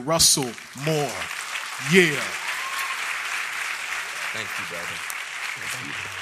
Russell Moore. Yeah. Thank you, brother. Thank you.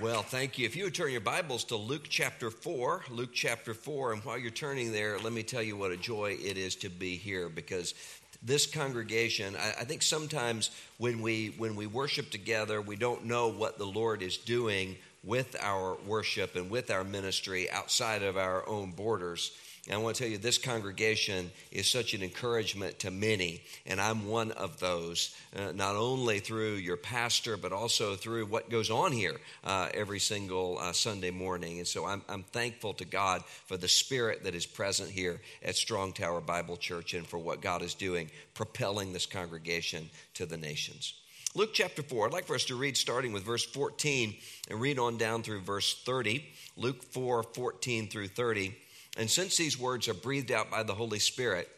Well, thank you. If you would turn your Bibles to Luke chapter 4, Luke chapter 4, and while you're turning there, let me tell you what a joy it is to be here because this congregation, I, I think sometimes when we when we worship together, we don't know what the Lord is doing with our worship and with our ministry outside of our own borders. And I want to tell you, this congregation is such an encouragement to many, and I'm one of those, uh, not only through your pastor, but also through what goes on here uh, every single uh, Sunday morning. And so I'm, I'm thankful to God for the spirit that is present here at Strong Tower Bible Church and for what God is doing, propelling this congregation to the nations. Luke chapter 4, I'd like for us to read starting with verse 14 and read on down through verse 30. Luke 4 14 through 30. And since these words are breathed out by the Holy Spirit,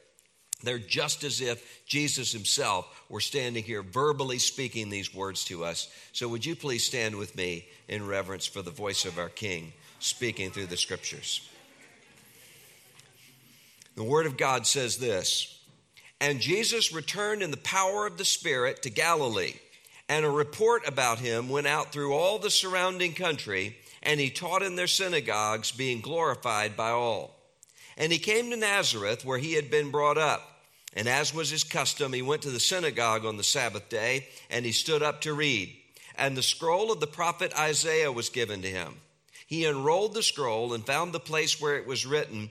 they're just as if Jesus himself were standing here verbally speaking these words to us. So, would you please stand with me in reverence for the voice of our King speaking through the scriptures? The Word of God says this And Jesus returned in the power of the Spirit to Galilee, and a report about him went out through all the surrounding country and he taught in their synagogues, being glorified by all. And he came to Nazareth, where he had been brought up. And as was his custom, he went to the synagogue on the Sabbath day, and he stood up to read. And the scroll of the prophet Isaiah was given to him. He unrolled the scroll and found the place where it was written,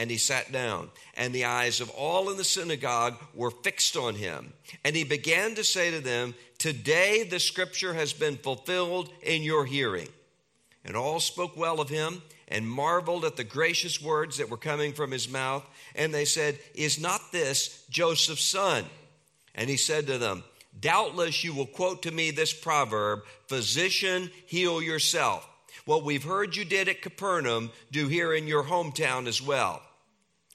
and he sat down. And the eyes of all in the synagogue were fixed on him. And he began to say to them, Today the scripture has been fulfilled in your hearing. And all spoke well of him and marveled at the gracious words that were coming from his mouth. And they said, Is not this Joseph's son? And he said to them, Doubtless you will quote to me this proverb Physician, heal yourself. What we've heard you did at Capernaum, do here in your hometown as well.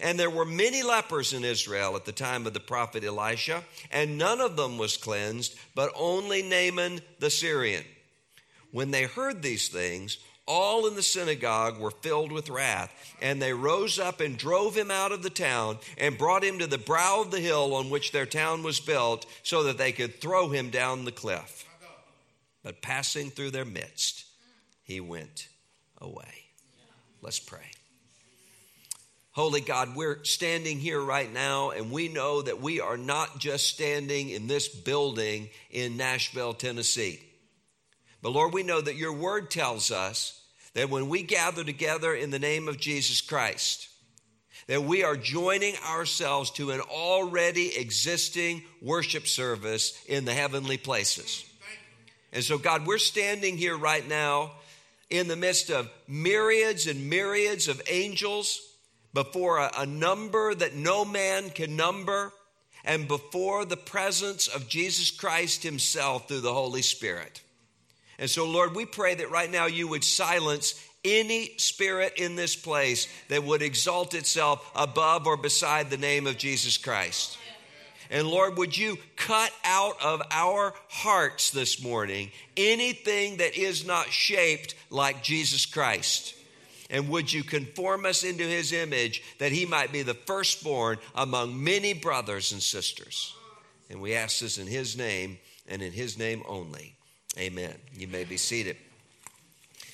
And there were many lepers in Israel at the time of the prophet Elisha, and none of them was cleansed, but only Naaman the Syrian. When they heard these things, all in the synagogue were filled with wrath, and they rose up and drove him out of the town and brought him to the brow of the hill on which their town was built, so that they could throw him down the cliff. But passing through their midst, he went away. Let's pray. Holy God, we're standing here right now, and we know that we are not just standing in this building in Nashville, Tennessee. But Lord, we know that your word tells us that when we gather together in the name of Jesus Christ, that we are joining ourselves to an already existing worship service in the heavenly places. And so, God, we're standing here right now in the midst of myriads and myriads of angels before a, a, number that no man can number and before the presence of Jesus Christ Himself through the Holy Spirit. And so, Lord, we pray that right now you would silence any spirit in this place that would exalt itself above or beside the name of Jesus Christ. And Lord, would you cut out of our hearts this morning anything that is not shaped like Jesus Christ? And would you conform us into his image that he might be the firstborn among many brothers and sisters? And we ask this in his name and in his name only. Amen. You may be seated.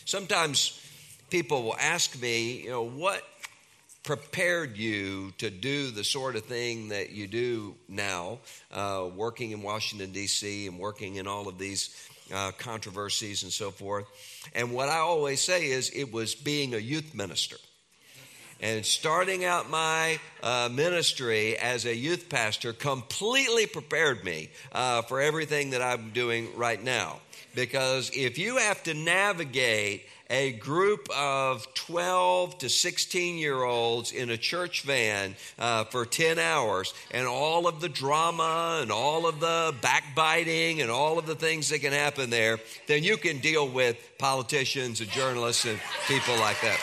Sometimes people will ask me, you know, what prepared you to do the sort of thing that you do now, uh, working in Washington, D.C., and working in all of these uh, controversies and so forth. And what I always say is it was being a youth minister. And starting out my uh, ministry as a youth pastor completely prepared me uh, for everything that I'm doing right now. Because if you have to navigate a group of 12 to 16 year olds in a church van uh, for 10 hours and all of the drama and all of the backbiting and all of the things that can happen there, then you can deal with politicians and journalists and people like that.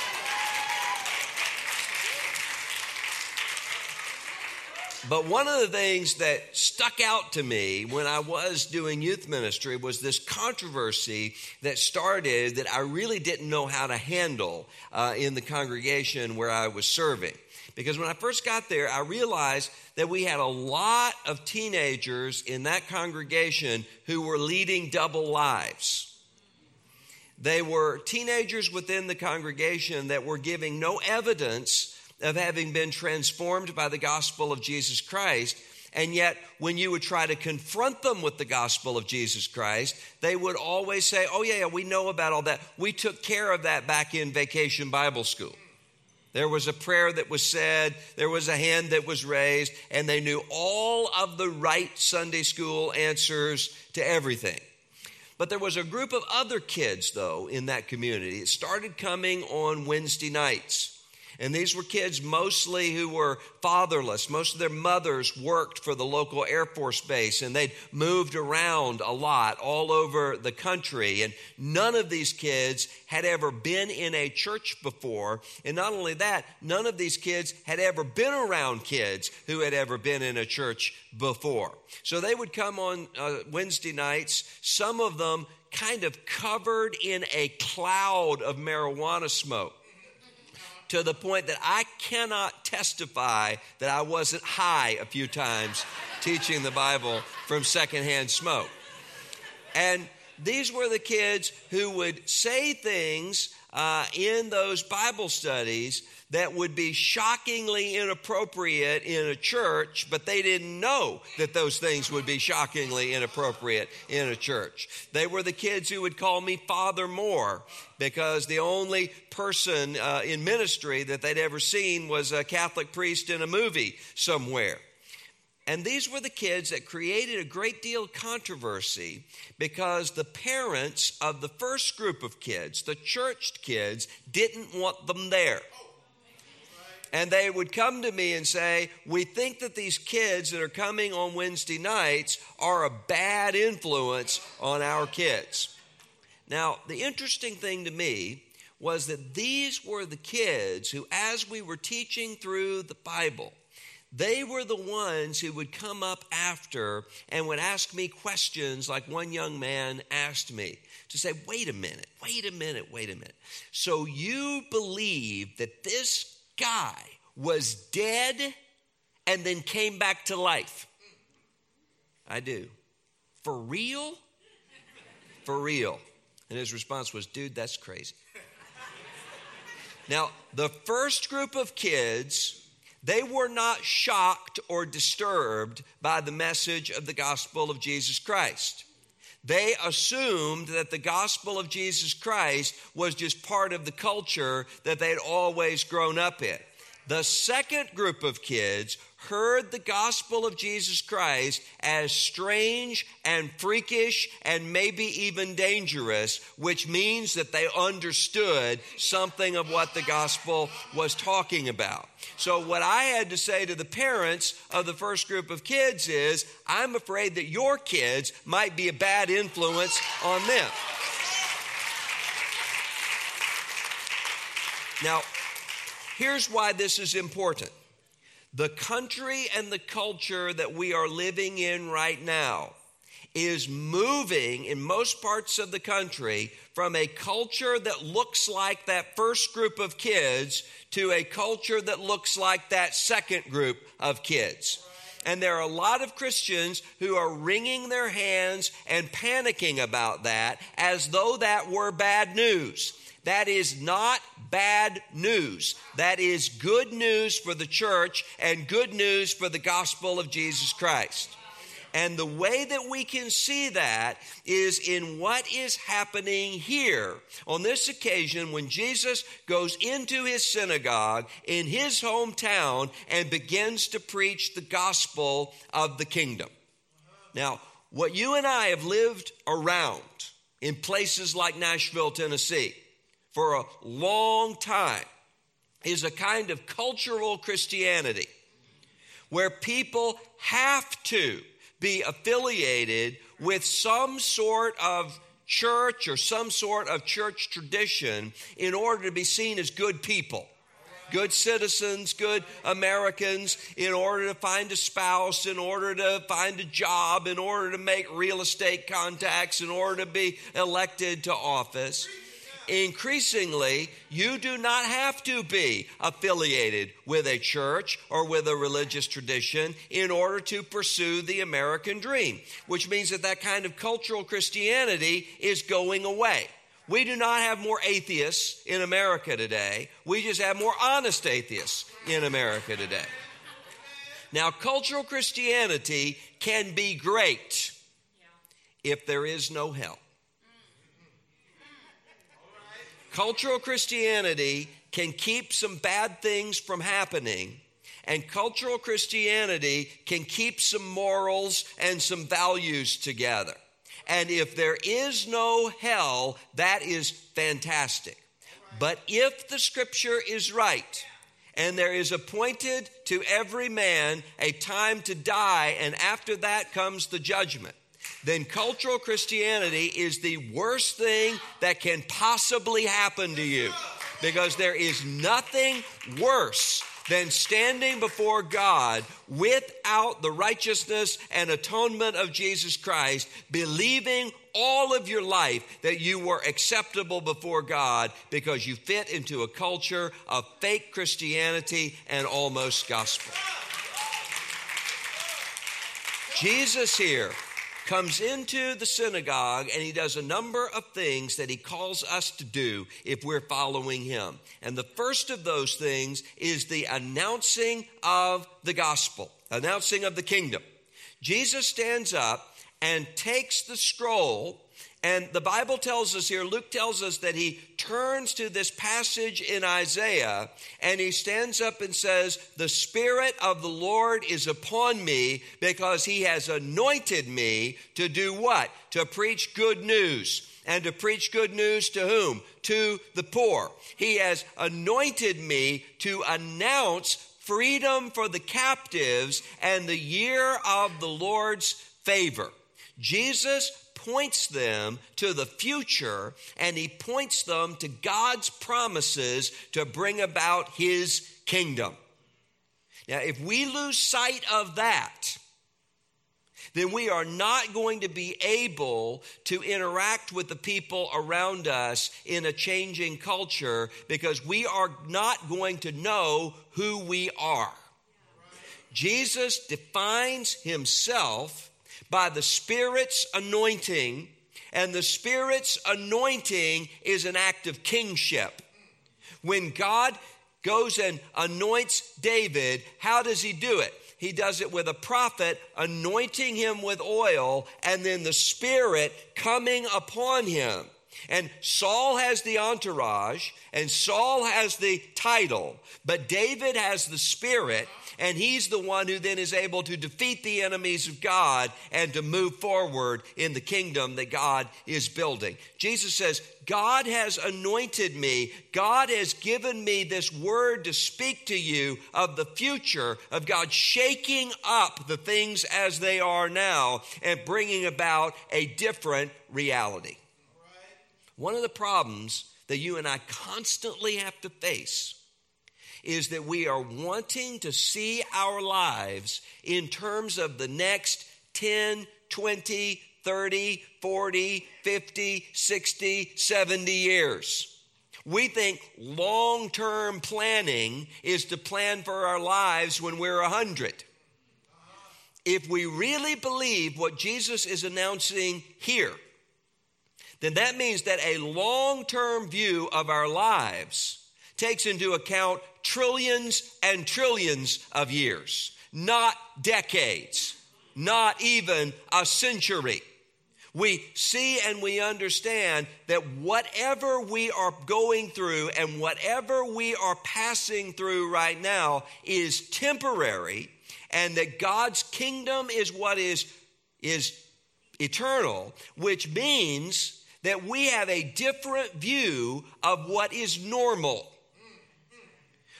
But one of the things that stuck out to me when I was doing youth ministry was this controversy that started that I really didn't know how to handle uh, in the congregation where I was serving. Because when I first got there, I realized that we had a lot of teenagers in that congregation who were leading double lives. They were teenagers within the congregation that were giving no evidence of having been transformed by the gospel of Jesus Christ. And yet, when you would try to confront them with the gospel of Jesus Christ, they would always say, Oh, yeah, yeah, we know about all that. We took care of that back in vacation Bible school. There was a prayer that was said, there was a hand that was raised, and they knew all of the right Sunday school answers to everything. But there was a group of other kids, though, in that community. It started coming on Wednesday nights. And these were kids mostly who were fatherless. Most of their mothers worked for the local Air Force base and they'd moved around a lot all over the country. And none of these kids had ever been in a church before. And not only that, none of these kids had ever been around kids who had ever been in a church before. So they would come on uh, Wednesday nights, some of them kind of covered in a cloud of marijuana smoke to the point that I cannot testify that I wasn't high a few times teaching the Bible from secondhand smoke. And these were the kids who would say things uh, in those Bible studies that would be shockingly inappropriate in a church, but they didn't know that those things would be shockingly inappropriate in a church. They were the kids who would call me Father Moore because the only person uh, in ministry that they'd ever seen was a Catholic priest in a movie somewhere. And these were the kids that created a great deal of controversy because the parents of the first group of kids, the churched kids, didn't want them there. And they would come to me and say, We think that these kids that are coming on Wednesday nights are a bad influence on our kids. Now, the interesting thing to me was that these were the kids who, as we were teaching through the Bible, they were the ones who would come up after and would ask me questions like one young man asked me to say, wait a minute, wait a minute, wait a minute. So you believe that this guy was dead and then came back to life? I do. For real? For real. And his response was, dude, that's crazy. Now, the first group of kids they were not shocked or disturbed by the message of the gospel of Jesus Christ. They assumed that the gospel of Jesus Christ was just part of the culture that they'd always grown up in. The second group of kids heard the gospel of Jesus Christ as strange and freakish and maybe even dangerous, which means that they understood something of what the gospel was talking about. So, what I had to say to the parents of the first group of kids is I'm afraid that your kids might be a bad influence on them. Now, here's why this is important the country and the culture that we are living in right now is moving in most parts of the country from a culture that looks like that first group of kids to a culture that looks like that second group of kids. And there are a lot of Christians who are wringing their hands and panicking about that as though that were bad news. That is not bad news. That is good news for the church and good news for the gospel of Jesus Christ. And the way that we can see that is in what is happening here. On this occasion, when Jesus goes into his synagogue in his hometown and begins to preach the gospel of the kingdom. Now, what you and I have lived around in places like Nashville, Tennessee, for a long time is a kind of cultural Christianity where people have to be affiliated with some sort of church or some sort of church tradition in order to be seen as good people. Good citizens, good Americans, in order to find a spouse, in order to find a job, in order to make real estate contacts, in order to be elected to office increasingly, you do not have to be affiliated with a church or with a religious tradition in order to pursue the American dream, which means that that kind of cultural Christianity is going away. We do not have more atheists in America today. We just have more honest atheists in America today. Now, cultural Christianity can be great if there is no hell. Cultural Christianity can keep some bad things from happening, and cultural Christianity can keep some morals and some values together. And if there is no hell, that is fantastic. But if the scripture is right, and there is appointed to every man a time to die, and after that comes the judgment then cultural Christianity is the worst thing that can possibly happen to you. Because there is nothing worse than standing before God without the righteousness and atonement of Jesus Christ, believing all of your life that you were acceptable before God because you fit into a culture of fake Christianity and almost gospel. Jesus here comes into the synagogue and he does a number of things that he calls us to do if we're following him. And the first of those things is the announcing of the gospel, announcing of the kingdom. Jesus stands up and takes the scroll and the Bible tells us here, Luke tells us that he turns to this passage in Isaiah and he stands up and says, The Spirit of the Lord is upon me because he has anointed me to do what? To preach good news. And to preach good news to whom? To the poor. He has anointed me to announce freedom for the captives and the year of the Lord's favor. Jesus points them to the future and he points them to God's promises to bring about his kingdom. Now, if we lose sight of that, then we are not going to be able to interact with the people around us in a changing culture because we are not going to know who we are. Jesus defines himself by the Spirit's anointing, and the Spirit's anointing is an act of kingship. When God goes and anoints David, how does he do it? He does it with a prophet anointing him with oil and then the Spirit coming upon him. And Saul has the entourage and Saul has the title, but David has the Spirit and he's the one who then is able to defeat the enemies of God and to move forward in the kingdom that God is building. Jesus says, God has anointed me. God has given me this word to speak to you of the future of God shaking up the things as they are now and bringing about a different reality. One of the problems that you and I constantly have to face is that we are wanting to see our lives in terms of the next 10, 20, 30, 40, 50, 60, 70 years. We think long term planning is to plan for our lives when we're 100. If we really believe what Jesus is announcing here, then that means that a long term view of our lives takes into account trillions and trillions of years, not decades. not even a century. We see and we understand that whatever we are going through and whatever we are passing through right now is temporary, and that God's kingdom is what is, is eternal, which means that we have a different view of what is normal.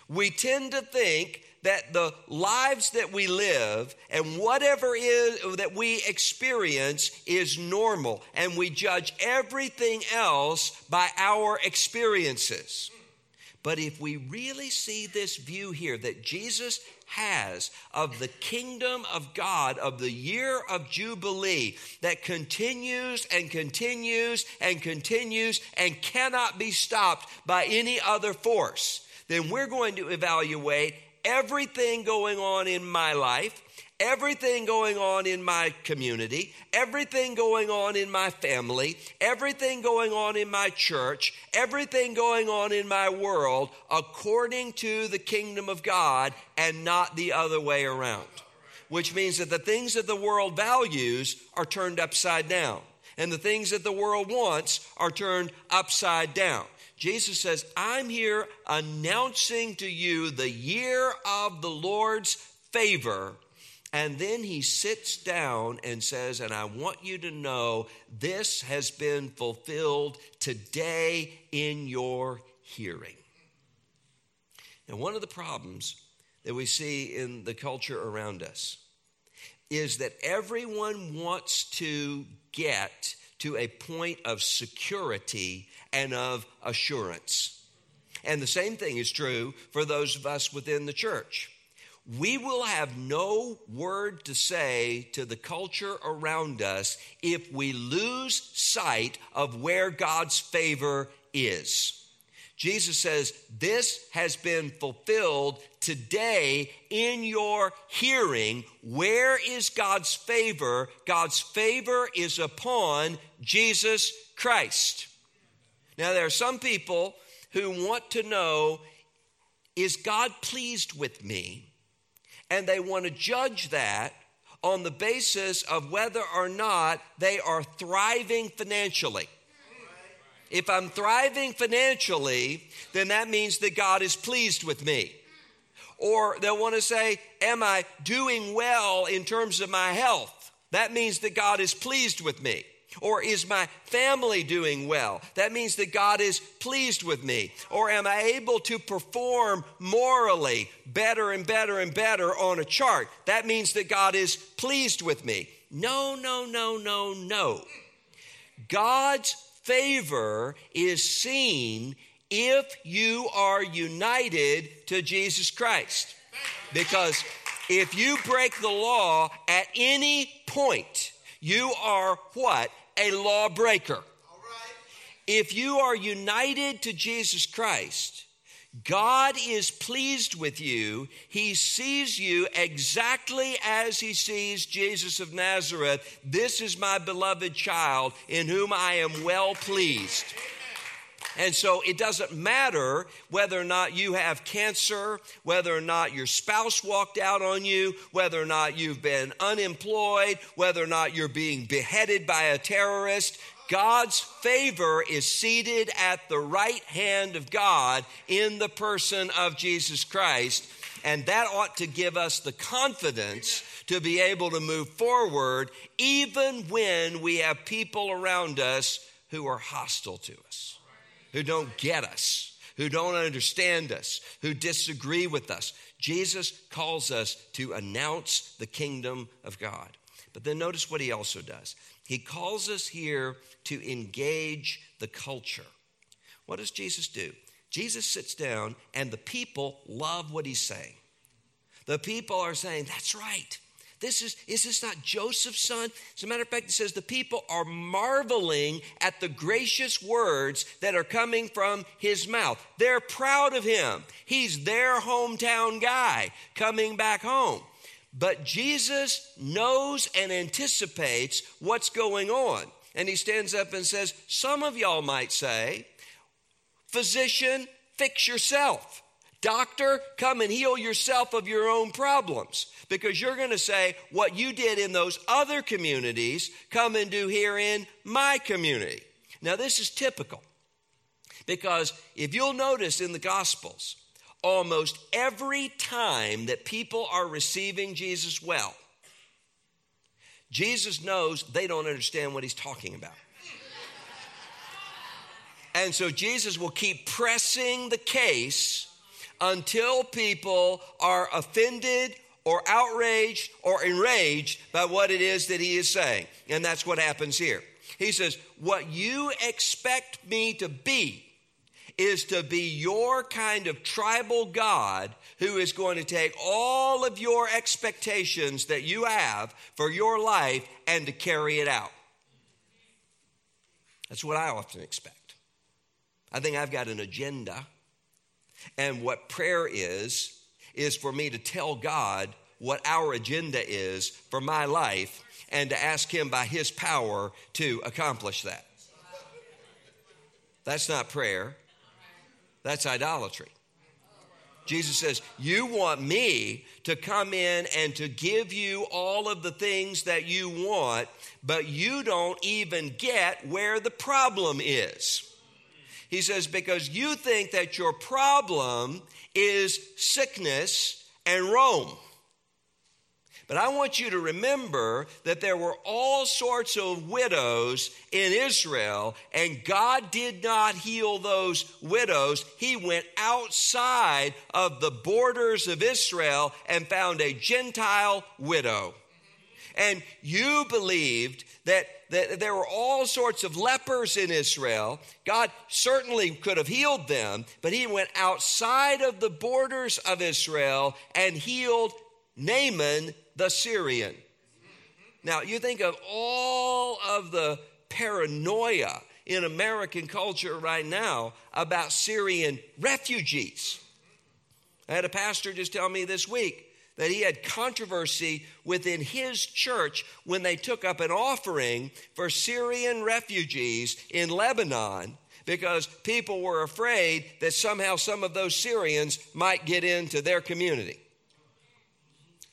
We tend to think that the lives that we live and whatever is that we experience is normal and we judge everything else by our experiences. But if we really see this view here that Jesus has of the kingdom of God, of the year of Jubilee that continues and continues and continues and cannot be stopped by any other force, then we're going to evaluate everything going on in my life, everything going on in my community, everything going on in my family, everything going on in my church, everything going on in my world according to the kingdom of God and not the other way around. Which means that the things that the world values are turned upside down, and the things that the world wants are turned upside down. Jesus says, I'm here announcing to you the year of the Lord's favor. And then he sits down and says, And I want you to know this has been fulfilled today in your hearing. And one of the problems that we see in the culture around us is that everyone wants to get to a point of security and of assurance. And the same thing is true for those of us within the church. We will have no word to say to the culture around us if we lose sight of where God's favor is. Jesus says, This has been fulfilled today in your hearing. Where is God's favor? God's favor is upon Jesus Christ. Now, there are some people who want to know is God pleased with me? And they want to judge that on the basis of whether or not they are thriving financially. If I'm thriving financially, then that means that God is pleased with me. Or they'll want to say, Am I doing well in terms of my health? That means that God is pleased with me. Or is my family doing well? That means that God is pleased with me. Or am I able to perform morally better and better and better on a chart? That means that God is pleased with me. No, no, no, no, no. God's favor is seen if you are united to Jesus Christ. Because if you break the law at any point, you are what? A lawbreaker. If you are united to Jesus Christ, God is pleased with you. He sees you exactly as He sees Jesus of Nazareth. This is my beloved child in whom I am well pleased. And so it doesn't matter whether or not you have cancer, whether or not your spouse walked out on you, whether or not you've been unemployed, whether or not you're being beheaded by a terrorist. God's favor is seated at the right hand of God in the person of Jesus Christ. And that ought to give us the confidence to be able to move forward, even when we have people around us who are hostile to us who don't get us, who don't understand us, who disagree with us. Jesus calls us to announce the kingdom of God. But then notice what he also does. He calls us here to engage the culture. What does Jesus do? Jesus sits down, and the people love what he's saying. The people are saying, That's right. This is, is this not Joseph's son? As a matter of fact, it says the people are marveling at the gracious words that are coming from his mouth. They're proud of him. He's their hometown guy coming back home. But Jesus knows and anticipates what's going on. And he stands up and says, Some of y'all might say, Physician, fix yourself. Doctor, come and heal yourself of your own problems because you're going to say what you did in those other communities, come and do here in my community. Now, this is typical because if you'll notice in the Gospels, almost every time that people are receiving Jesus well, Jesus knows they don't understand what he's talking about. And so Jesus will keep pressing the case until people are offended or outraged or enraged by what it is that he is saying. And that's what happens here. He says, What you expect me to be is to be your kind of tribal God who is going to take all of your expectations that you have for your life and to carry it out. That's what I often expect. I think I've got an agenda. And what prayer is, is for me to tell God what our agenda is for my life and to ask Him by His power to accomplish that. That's not prayer, that's idolatry. Jesus says, You want me to come in and to give you all of the things that you want, but you don't even get where the problem is. He says, Because you think that your problem is sickness and Rome. But I want you to remember that there were all sorts of widows in Israel, and God did not heal those widows. He went outside of the borders of Israel and found a Gentile widow. And you believed that, there were all sorts of lepers in Israel. God certainly could have healed them, but He went outside of the borders of Israel and healed Naaman the Syrian. Now, you think of all of the paranoia in American culture right now about Syrian refugees. I had a pastor just tell me this week that he had controversy within his church when they took up an offering for Syrian refugees in Lebanon because people were afraid that somehow some of those Syrians might get into their community.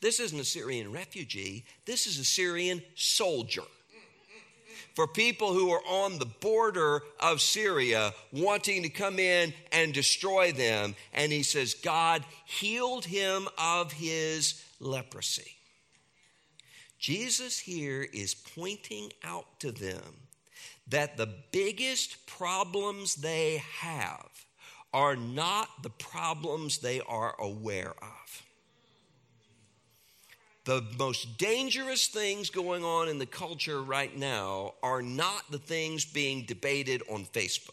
This isn't a Syrian refugee, this is a Syrian soldier. For people who are on the border of Syria wanting to come in and destroy them. And he says, God healed him of his leprosy. Jesus here is pointing out to them that the biggest problems they have are not the problems they are aware of the most dangerous things going on in the culture right now are not the things being debated on Facebook.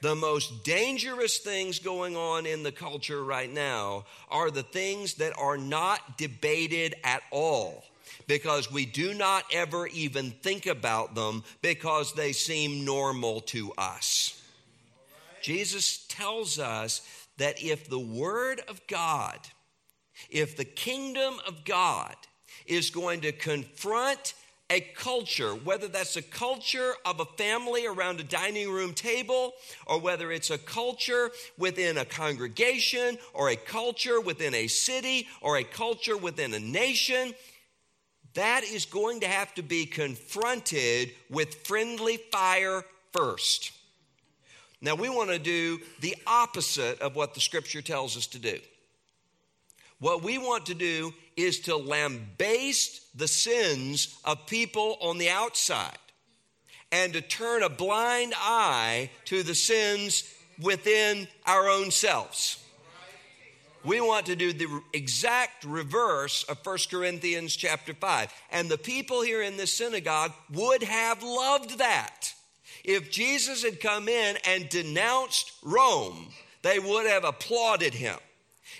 The most dangerous things going on in the culture right now are the things that are not debated at all because we do not ever even think about them because they seem normal to us. Jesus tells us that if the Word of God if the kingdom of God is going to confront a culture, whether that's a culture of a family around a dining room table, or whether it's a culture within a congregation, or a culture within a city, or a culture within a nation, that is going to have to be confronted with friendly fire first. Now, we want to do the opposite of what the scripture tells us to do. What we want to do is to lambaste the sins of people on the outside and to turn a blind eye to the sins within our own selves. We want to do the exact reverse of 1 Corinthians chapter 5. And the people here in this synagogue would have loved that. If Jesus had come in and denounced Rome, they would have applauded him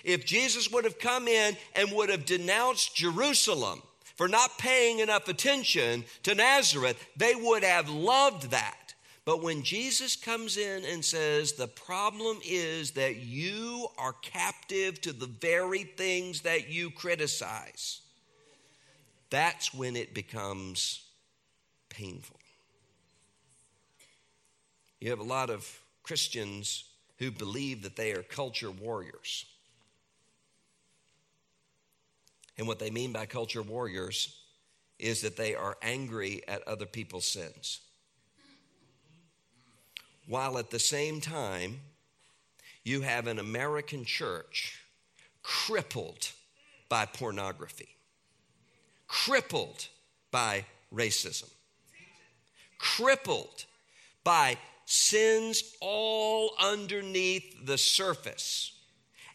if Jesus would have come in and would have denounced Jerusalem for not paying enough attention to Nazareth, they would have loved that. But when Jesus comes in and says, The problem is that you are captive to the very things that you criticize, that's when it becomes painful. You have a lot of Christians who believe that they are culture warriors. And what they mean by culture warriors is that they are angry at other people's sins. While at the same time, you have an American church crippled by pornography, crippled by racism, crippled by sins all underneath the surface.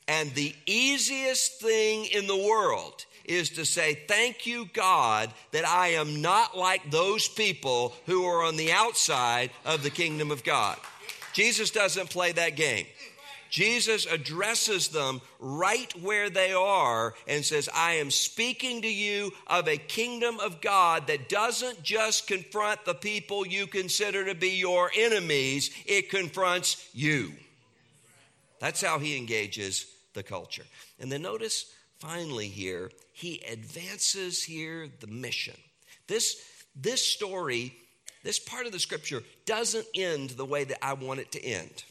And the easiest thing in the world is to say, Thank you, God, that I am not like those people who are on the outside of the kingdom of God. Jesus doesn't play that game. Jesus addresses them right where they are and says, I am speaking to you of a kingdom of God that doesn't just confront the people you consider to be your enemies, it confronts you. That's how he engages the culture. And then notice finally here, he advances here the mission. This, this story, this part of the scripture doesn't end the way that I want it to end.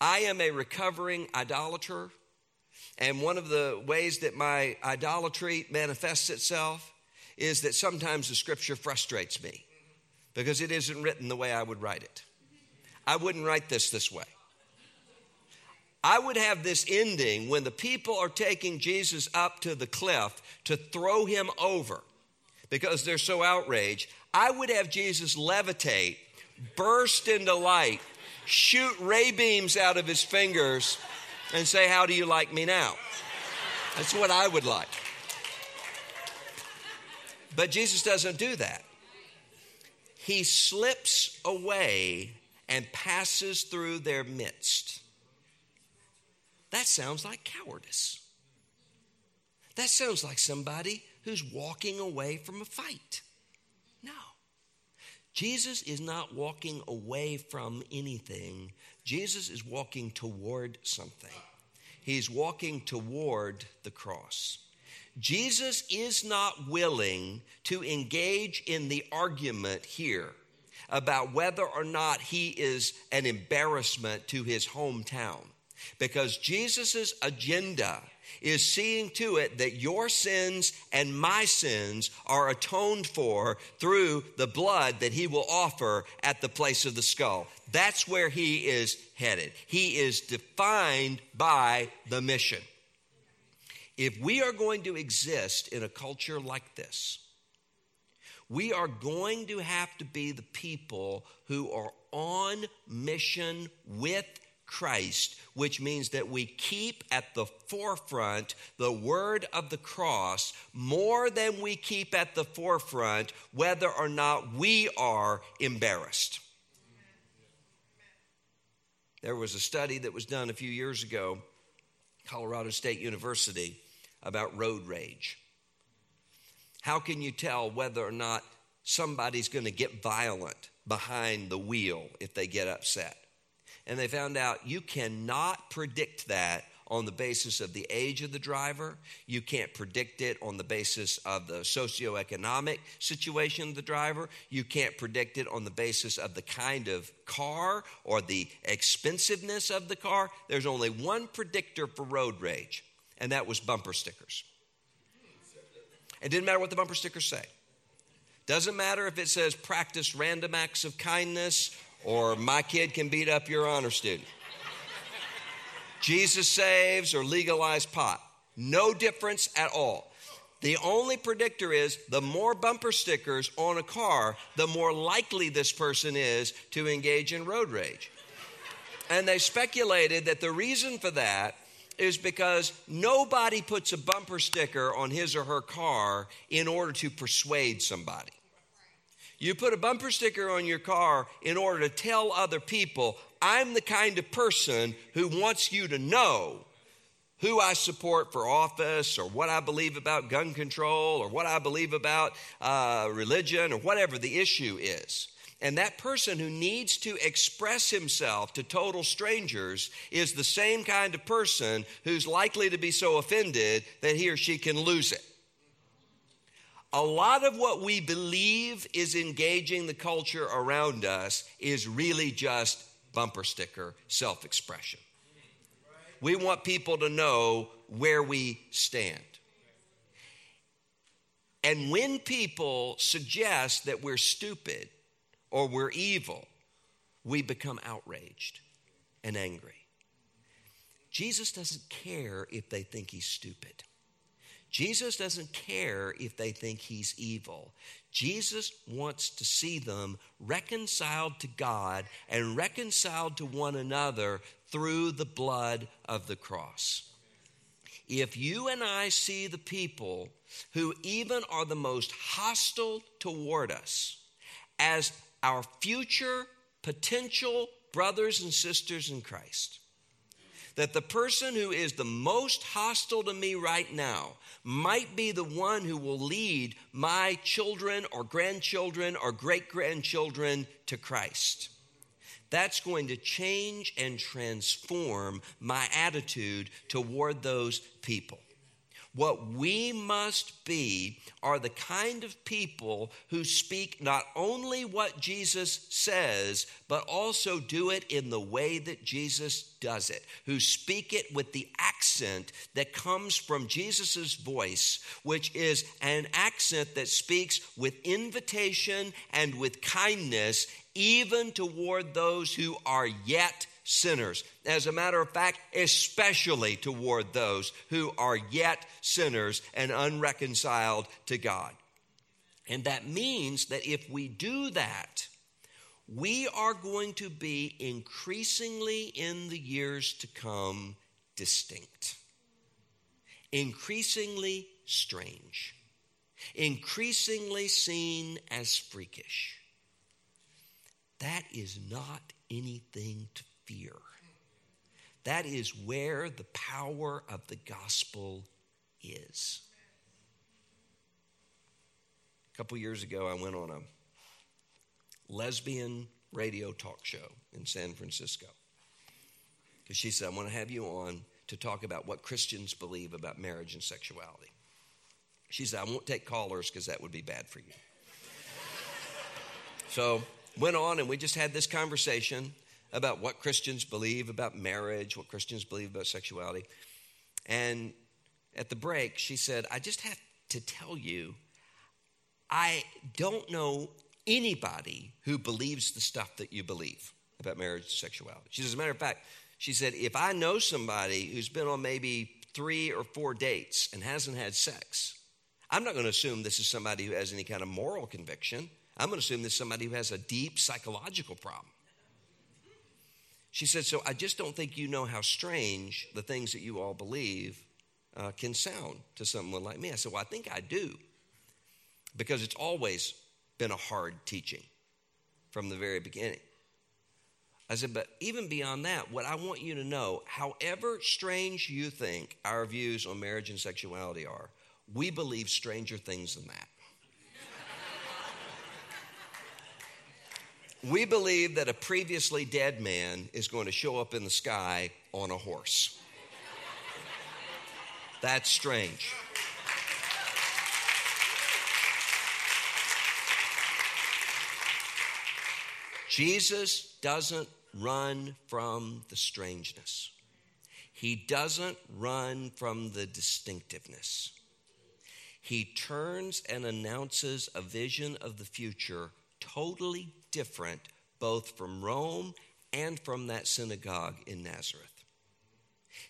I am a recovering idolater, and one of the ways that my idolatry manifests itself is that sometimes the scripture frustrates me because it isn't written the way I would write it. I wouldn't write this this way. I would have this ending when the people are taking Jesus up to the cliff to throw him over because they're so outraged. I would have Jesus levitate, burst into light, shoot ray beams out of his fingers and say, How do you like me now? That's what I would like. But Jesus doesn't do that. He slips away and passes through their midst. That sounds like cowardice. That sounds like somebody who's walking away from a fight. No. Jesus is not walking away from anything, Jesus is walking toward something. He's walking toward the cross. Jesus is not willing to engage in the argument here about whether or not he is an embarrassment to his hometown because Jesus' agenda is seeing to it that your sins and my sins are atoned for through the blood that he will offer at the place of the skull. That's where he is headed. He is defined by the mission. If we are going to exist in a culture like this, we are going to have to be the people who are on mission with Christ, which means that we keep at the forefront the word of the cross more than we keep at the forefront whether or not we are embarrassed. There was a study that was done a few years ago, Colorado State University, about road rage. How can you tell whether or not somebody's going to get violent behind the wheel if they get upset? And they found out you cannot predict that on the basis of the age of the driver. You can't predict it on the basis of the socioeconomic situation of the driver. You can't predict it on the basis of the kind of car or the expensiveness of the car. There's only one predictor for road rage, and that was bumper stickers. It didn't matter what the bumper stickers say. Doesn't matter if it says practice random acts of kindness or my kid can beat up your honor student. Jesus saves or legalize pot. No difference at all. The only predictor is the more bumper stickers on a car, the more likely this person is to engage in road rage. And they speculated that the reason for that is because nobody puts a bumper sticker on his or her car in order to persuade somebody. You put a bumper sticker on your car in order to tell other people, I'm the kind of person who wants you to know who I support for office or what I believe about gun control or what I believe about uh, religion or whatever the issue is. And that person who needs to express himself to total strangers is the same kind of person who's likely to be so offended that he or she can lose it a lot of what we believe is engaging the culture around us is really just bumper sticker self expression. We want people to know where we stand. And when people suggest that we're stupid or we're evil, we become outraged and angry. Jesus doesn't care if they think he's stupid. Jesus doesn't care if they think he's evil. Jesus wants to see them reconciled to God and reconciled to one another through the blood of the cross. If you and I see the people who even are the most hostile toward us as our future potential brothers and sisters in Christ, that the person who is the most hostile to me right now might be the one who will lead my children or grandchildren or great grandchildren to Christ. That's going to change and transform my attitude toward those people. What we must be are the kind of people who speak not only what Jesus says, but also do it in the way that Jesus does it, who speak it with the accent that comes from Jesus' voice, which is an accent that speaks with invitation and with kindness, even toward those who are yet sinners. As a matter of fact, especially toward those who are yet sinners and unreconciled to God. And that means that if we do that, we are going to be increasingly in the years to come distinct, increasingly strange, increasingly seen as freakish. That is not anything to fear. That is where the power of the gospel is. A couple years ago, I went on a lesbian radio talk show in San Francisco. Because she said, I want to have you on to talk about what Christians believe about marriage and sexuality. She said, I won't take callers because that would be bad for you. so went on and we just had this conversation about what Christians believe about marriage, what Christians believe about sexuality. And at the break, she said, I just have to tell you, I don't know anybody who believes the stuff that you believe about marriage and sexuality. She says, as a matter of fact, she said, if I know somebody who's been on maybe three or four dates and hasn't had sex, I'm not going to assume this is somebody who has any kind of moral conviction. I'm going to assume this is somebody who has a deep psychological problem. She said, So I just don't think you know how strange the things that you all believe uh, can sound to someone like me. I said, Well, I think I do. Because it's always been a hard teaching from the very beginning. I said, but even beyond that, what I want you to know, however strange you think our views on marriage and sexuality are, we believe stranger things than that. We believe that a previously dead man is going to show up in the sky on a horse. That's strange. Jesus doesn't run from the strangeness. He doesn't run from the distinctiveness. He turns and announces a vision of the future totally different both from Rome and from that synagogue in Nazareth.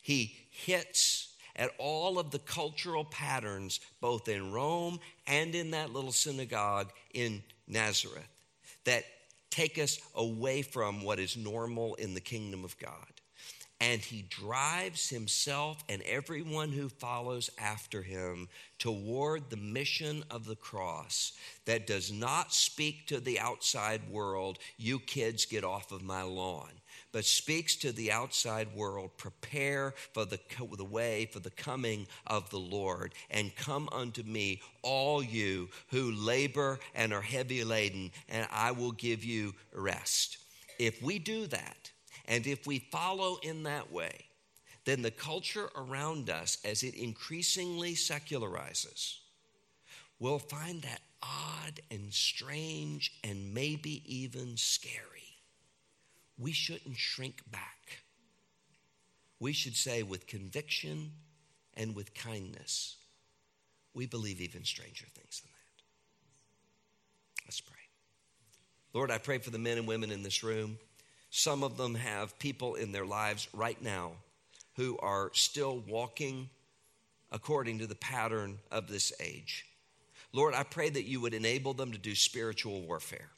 He hits at all of the cultural patterns, both in Rome and in that little synagogue in Nazareth, that take us away from what is normal in the kingdom of God and he drives himself and everyone who follows after him toward the mission of the cross that does not speak to the outside world, you kids get off of my lawn, but speaks to the outside world, prepare for the, the way for the coming of the Lord, and come unto me, all you who labor and are heavy laden, and I will give you rest. If we do that, and if we follow in that way, then the culture around us, as it increasingly secularizes, will find that odd and strange and maybe even scary. we shouldn't shrink back. We should say with conviction and with kindness, we believe even stranger things than that. Let's pray. Lord, I pray for the men and women in this room. Some of them have people in their lives right now who are still walking according to the pattern of this age. Lord, I pray that you would enable them to do spiritual warfare.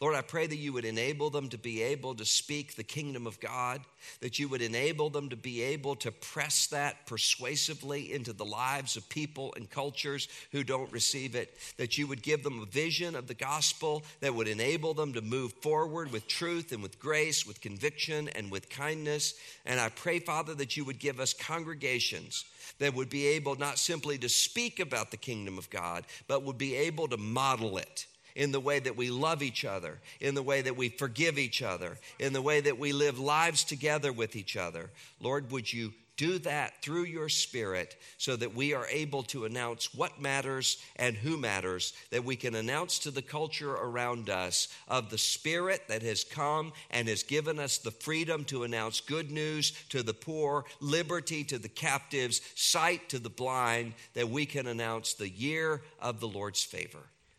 Lord, I pray that you would enable them to be able to speak the kingdom of God, that you would enable them to be able to press that persuasively into the lives of people and cultures who don't receive it, that you would give them a vision of the gospel that would enable them to move forward with truth and with grace, with conviction and with kindness. And I pray, Father, that you would give us congregations that would be able not simply to speak about the kingdom of God, but would be able to model it in the way that we love each other, in the way that we forgive each other, in the way that we live lives together with each other. Lord, would you do that through your spirit so that we are able to announce what matters and who matters, that we can announce to the culture around us of the spirit that has come and has given us the freedom to announce good news to the poor, liberty to the captives, sight to the blind, that we can announce the year of the Lord's favor.